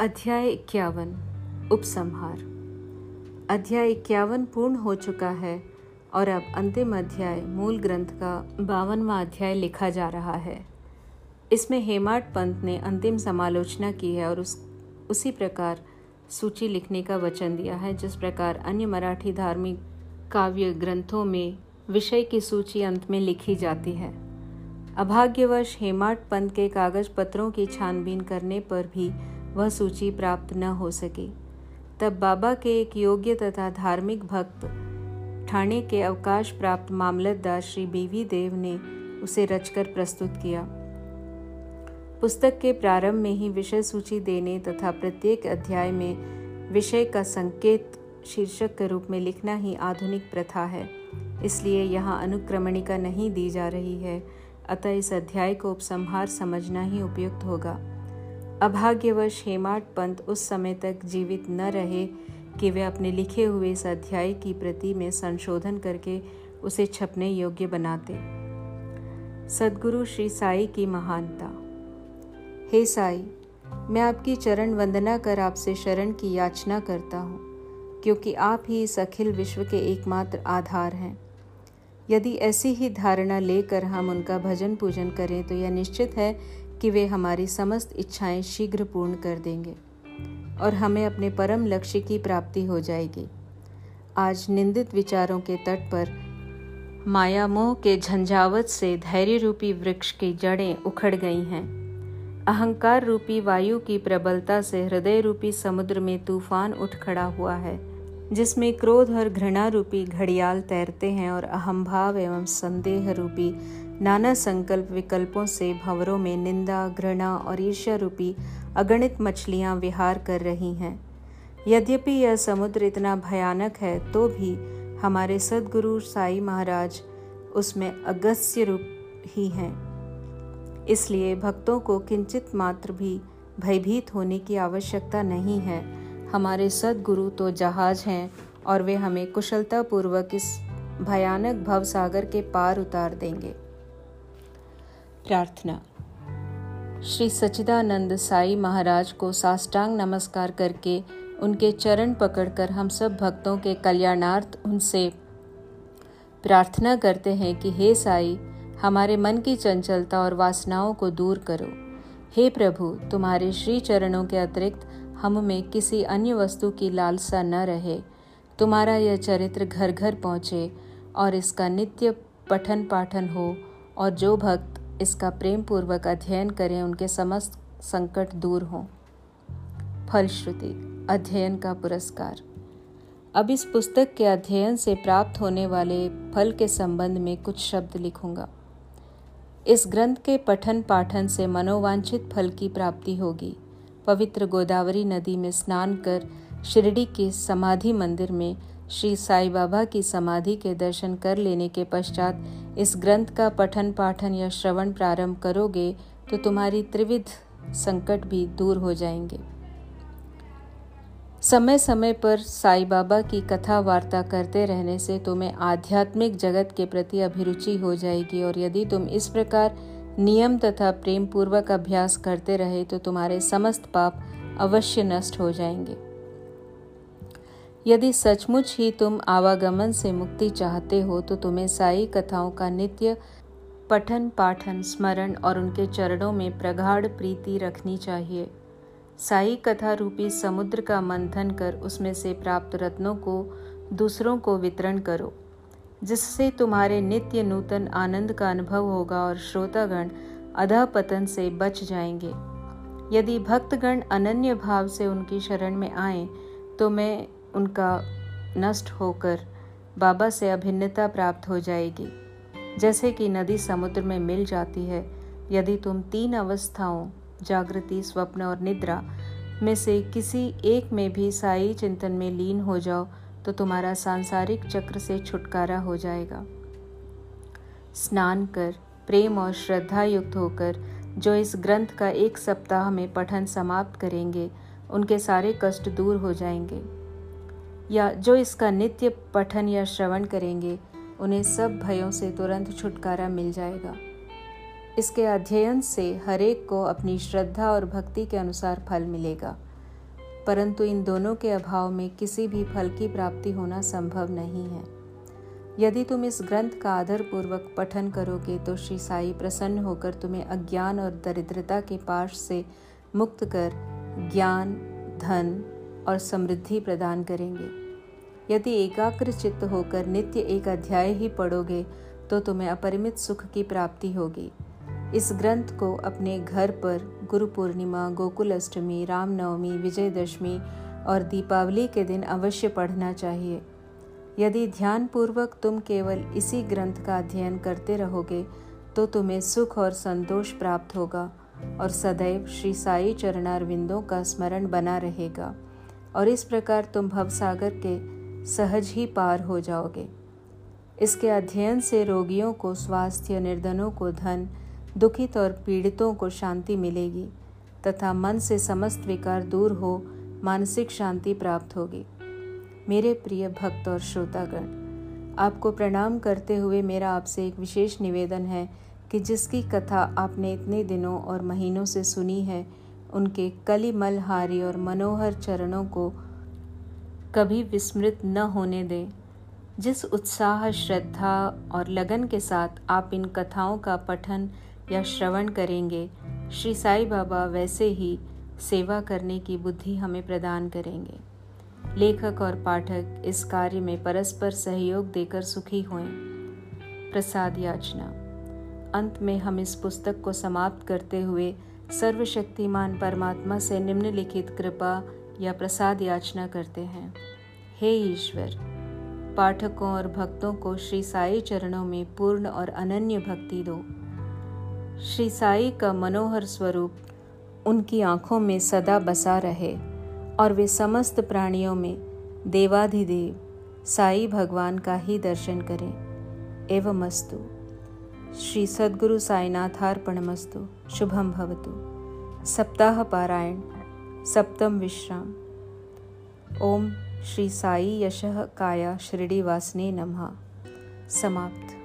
अध्याय इक्यावन, उपसंहार। अध्याय इक्यावन पूर्ण हो चुका है और अब अंतिम अध्याय मूल ग्रंथ का बावनवा अध्याय लिखा जा रहा है। इसमें हेमाट पंत ने अंतिम समालोचना की है और उस, उसी प्रकार सूची लिखने का वचन दिया है, जिस प्रकार अन्य मराठी धार्मिक काव्य ग्रंथों में विषय की सूची अंत में लिखी जाती है। अभाग्यवश हेमाट पंत के कागज़ पत्रों की छानबीन करने पर भी वह सूची प्राप्त न हो सकी। तब बाबा के एक योग्य तथा धार्मिक भक्त ठाणे के अवकाश प्राप्त मामलतदार श्री बीवी देव ने उसे रचकर प्रस्तुत किया। पुस्तक के प्रारंभ में ही विषय सूची देने तथा प्रत्येक अध्याय में विषय का संकेत शीर्षक के रूप में लिखना ही आधुनिक प्रथा है। इसलिए यहाँ अनुक्रमणिका नहीं दी जा रही है। अतः इस अध्याय को उपसंहार समझना ही उपयुक्त होगा। अभाग्यवश हेमाट पंत उस समय तक जीवित न रहे कि वे अपने लिखे हुए इस अध्याय की प्रति में संशोधन करके उसे छपने योग्य बनाते। सदगुरु श्री साई की महानता। हे साई, मैं आपकी चरण वंदना कर आपसे शरण की याचना करता हूँ, क्योंकि आप ही इस अखिल विश्व के एकमात्र आधार हैं। यदि ऐसी ही धारणा लेकर हम उनका भजन पूजन करें तो यह निश्चित है कि वे हमारी समस्त इच्छाएँ शीघ्र पूर्ण कर देंगे और हमें अपने परम लक्ष्य की प्राप्ति हो जाएगी। आज निंदित विचारों के तट पर, माया मोह के झंझावत से धैर्य रूपी वृक्ष की जड़ें उखड़ गई हैं। अहंकार रूपी वायु की प्रबलता से हृदय रूपी समुद्र में तूफ़ान उठ खड़ा हुआ है, जिसमें क्रोध और घृणा रूपी घड़ियाल तैरते हैं और अहंभाव एवं संदेह रूपी नाना संकल्प विकल्पों से भंवरों में निंदा, घृणा और ईर्ष्या रूपी अगणित मछलियाँ विहार कर रही हैं। यद्यपि यह समुद्र इतना भयानक है तो भी हमारे सदगुरु साई महाराज उसमें अगस्य रूप ही हैं। इसलिए भक्तों को किंचित मात्र भी भयभीत होने की आवश्यकता नहीं है। हमारे सदगुरु तो जहाज़ हैं और वे हमें कुशलतापूर्वक इस भयानक भव सागर के पार उतार देंगे। प्रार्थना। श्री सचिदानंद साई महाराज को साष्टांग नमस्कार करके उनके चरण पकड़कर हम सब भक्तों के कल्याणार्थ उनसे प्रार्थना करते हैं कि हे साई, हमारे मन की चंचलता और वासनाओं को दूर करो। हे प्रभु, तुम्हारे श्री चरणों के अतिरिक्त हम में किसी अन्य वस्तु की लालसा न रहे। तुम्हारा यह चरित्र घर घर पहुँचे और इसका नित्य पठन पाठन हो और जो भक्त इसका प्रेम पूर्वक अध्ययन करें, उनके समस्त संकट दूर हों। फलश्रुति, अध्ययन का पुरस्कार। अब इस पुस्तक के अध्ययन से प्राप्त होने वाले फल के संबंध में कुछ शब्द लिखूँगा। इस ग्रंथ के पठन पाठन से मनोवांछित फल की प्राप्ति होगी। पवित्र गोदावरी नदी में स्नान कर शिरडी के समाधि मंदिर में श्री साई बाबा की समाधि के दर्शन कर लेने के पश्चात इस ग्रंथ का पठन पाठन या श्रवण प्रारंभ करोगे तो तुम्हारी त्रिविध संकट भी दूर हो जाएँगे। समय समय पर साई बाबा की कथा वार्ता करते रहने से तुम्हें आध्यात्मिक जगत के प्रति अभिरुचि हो जाएगी और यदि तुम इस प्रकार नियम तथा प्रेम पूर्वक अभ्यास करते रहे तो तुम्हारे समस्त पाप अवश्य नष्ट हो जाएँगे। यदि सचमुच ही तुम आवागमन से मुक्ति चाहते हो तो तुम्हें साई कथाओं का नित्य पठन, पाठन, स्मरण और उनके चरणों में प्रगाढ़ प्रीति रखनी चाहिए। साई कथा रूपी समुद्र का मंथन कर उसमें से प्राप्त रत्नों को दूसरों को वितरण करो, जिससे तुम्हारे नित्य नूतन आनंद का अनुभव होगा और श्रोतागण अधा पतन से बच जाएँगे। यदि भक्तगण अनन्य भाव से उनकी शरण में आए तो मैं उनका नष्ट होकर बाबा से अभिन्नता प्राप्त हो जाएगी। जैसे कि नदी समुद्र में मिल जाती है, यदि तुम तीन अवस्थाओं, जागृति, स्वप्न और निद्रा में से किसी एक में भी साई चिंतन में लीन हो जाओ तो तुम्हारा सांसारिक चक्र से छुटकारा हो जाएगा। स्नान कर, प्रेम और श्रद्धा युक्त होकर जो इस ग्रंथ का एक सप्ताह में पठन समाप्त करेंगे, उनके सारे कष्ट दूर हो जाएँगे। या जो इसका नित्य पठन या श्रवण करेंगे, उन्हें सब भयों से तुरंत छुटकारा मिल जाएगा। इसके अध्ययन से हरेक को अपनी श्रद्धा और भक्ति के अनुसार फल मिलेगा। परंतु इन दोनों के अभाव में किसी भी फल की प्राप्ति होना संभव नहीं है। यदि तुम इस ग्रंथ का आदरपूर्वक पठन करोगे तो श्री साई प्रसन्न होकर तुम्हें अज्ञान और दरिद्रता के पाश से मुक्त कर ज्ञान, धन और समृद्धि प्रदान करेंगे। यदि एकाग्र चित्त होकर नित्य एक अध्याय ही पढ़ोगे तो तुम्हें अपरिमित सुख की प्राप्ति होगी। इस ग्रंथ को अपने घर पर गुरु पूर्णिमा, गोकुल अष्टमी, रामनवमी, विजयदशमी और दीपावली के दिन अवश्य पढ़ना चाहिए। यदि ध्यानपूर्वक तुम केवल इसी ग्रंथ का अध्ययन करते रहोगे तो तुम्हें सुख और संतोष प्राप्त होगा और सदैव श्री साई चरणारविंदों का स्मरण बना रहेगा। और इस प्रकार तुम भवसागर के सहज ही पार हो जाओगे। इसके अध्ययन से रोगियों को स्वास्थ्य निर्धनों को धन, दुखित और पीड़ितों को शांति मिलेगी, तथा मन से समस्त विकार दूर हो मानसिक शांति प्राप्त होगी। मेरे प्रिय भक्त और श्रोतागण, आपको प्रणाम करते हुए मेरा आपसे एक विशेष निवेदन है कि जिसकी कथा आपने इतने दिनों और महीनों से सुनी है, उनके कलिमलहारी और मनोहर चरणों को कभी विस्मृत न होने दें। जिस उत्साह, श्रद्धा और लगन के साथ आप इन कथाओं का पठन या श्रवण करेंगे, श्री साई बाबा वैसे ही सेवा करने की बुद्धि हमें प्रदान करेंगे। लेखक और पाठक इस कार्य में परस्पर सहयोग देकर सुखी हों प्रसाद याचना। अंत में हम इस पुस्तक को समाप्त करते हुए सर्वशक्तिमान परमात्मा से निम्नलिखित कृपा या प्रसाद याचना करते हैं। हे ईश्वर, पाठकों और भक्तों को श्री साई चरणों में पूर्ण और अनन्य भक्ति दो। श्री साई का मनोहर स्वरूप उनकी आँखों में सदा बसा रहे और वे समस्त प्राणियों में देवाधिदेव, साई भगवान का ही दर्शन करें। एवं अस्तु श्री सद्गुरु साईनाथार्पणमस्तु शुभम भवतु। सप्ताह पारायण। सप्तम विश्राम। ओम श्री साई यश काया शिरडी वासने नमः। समाप्त।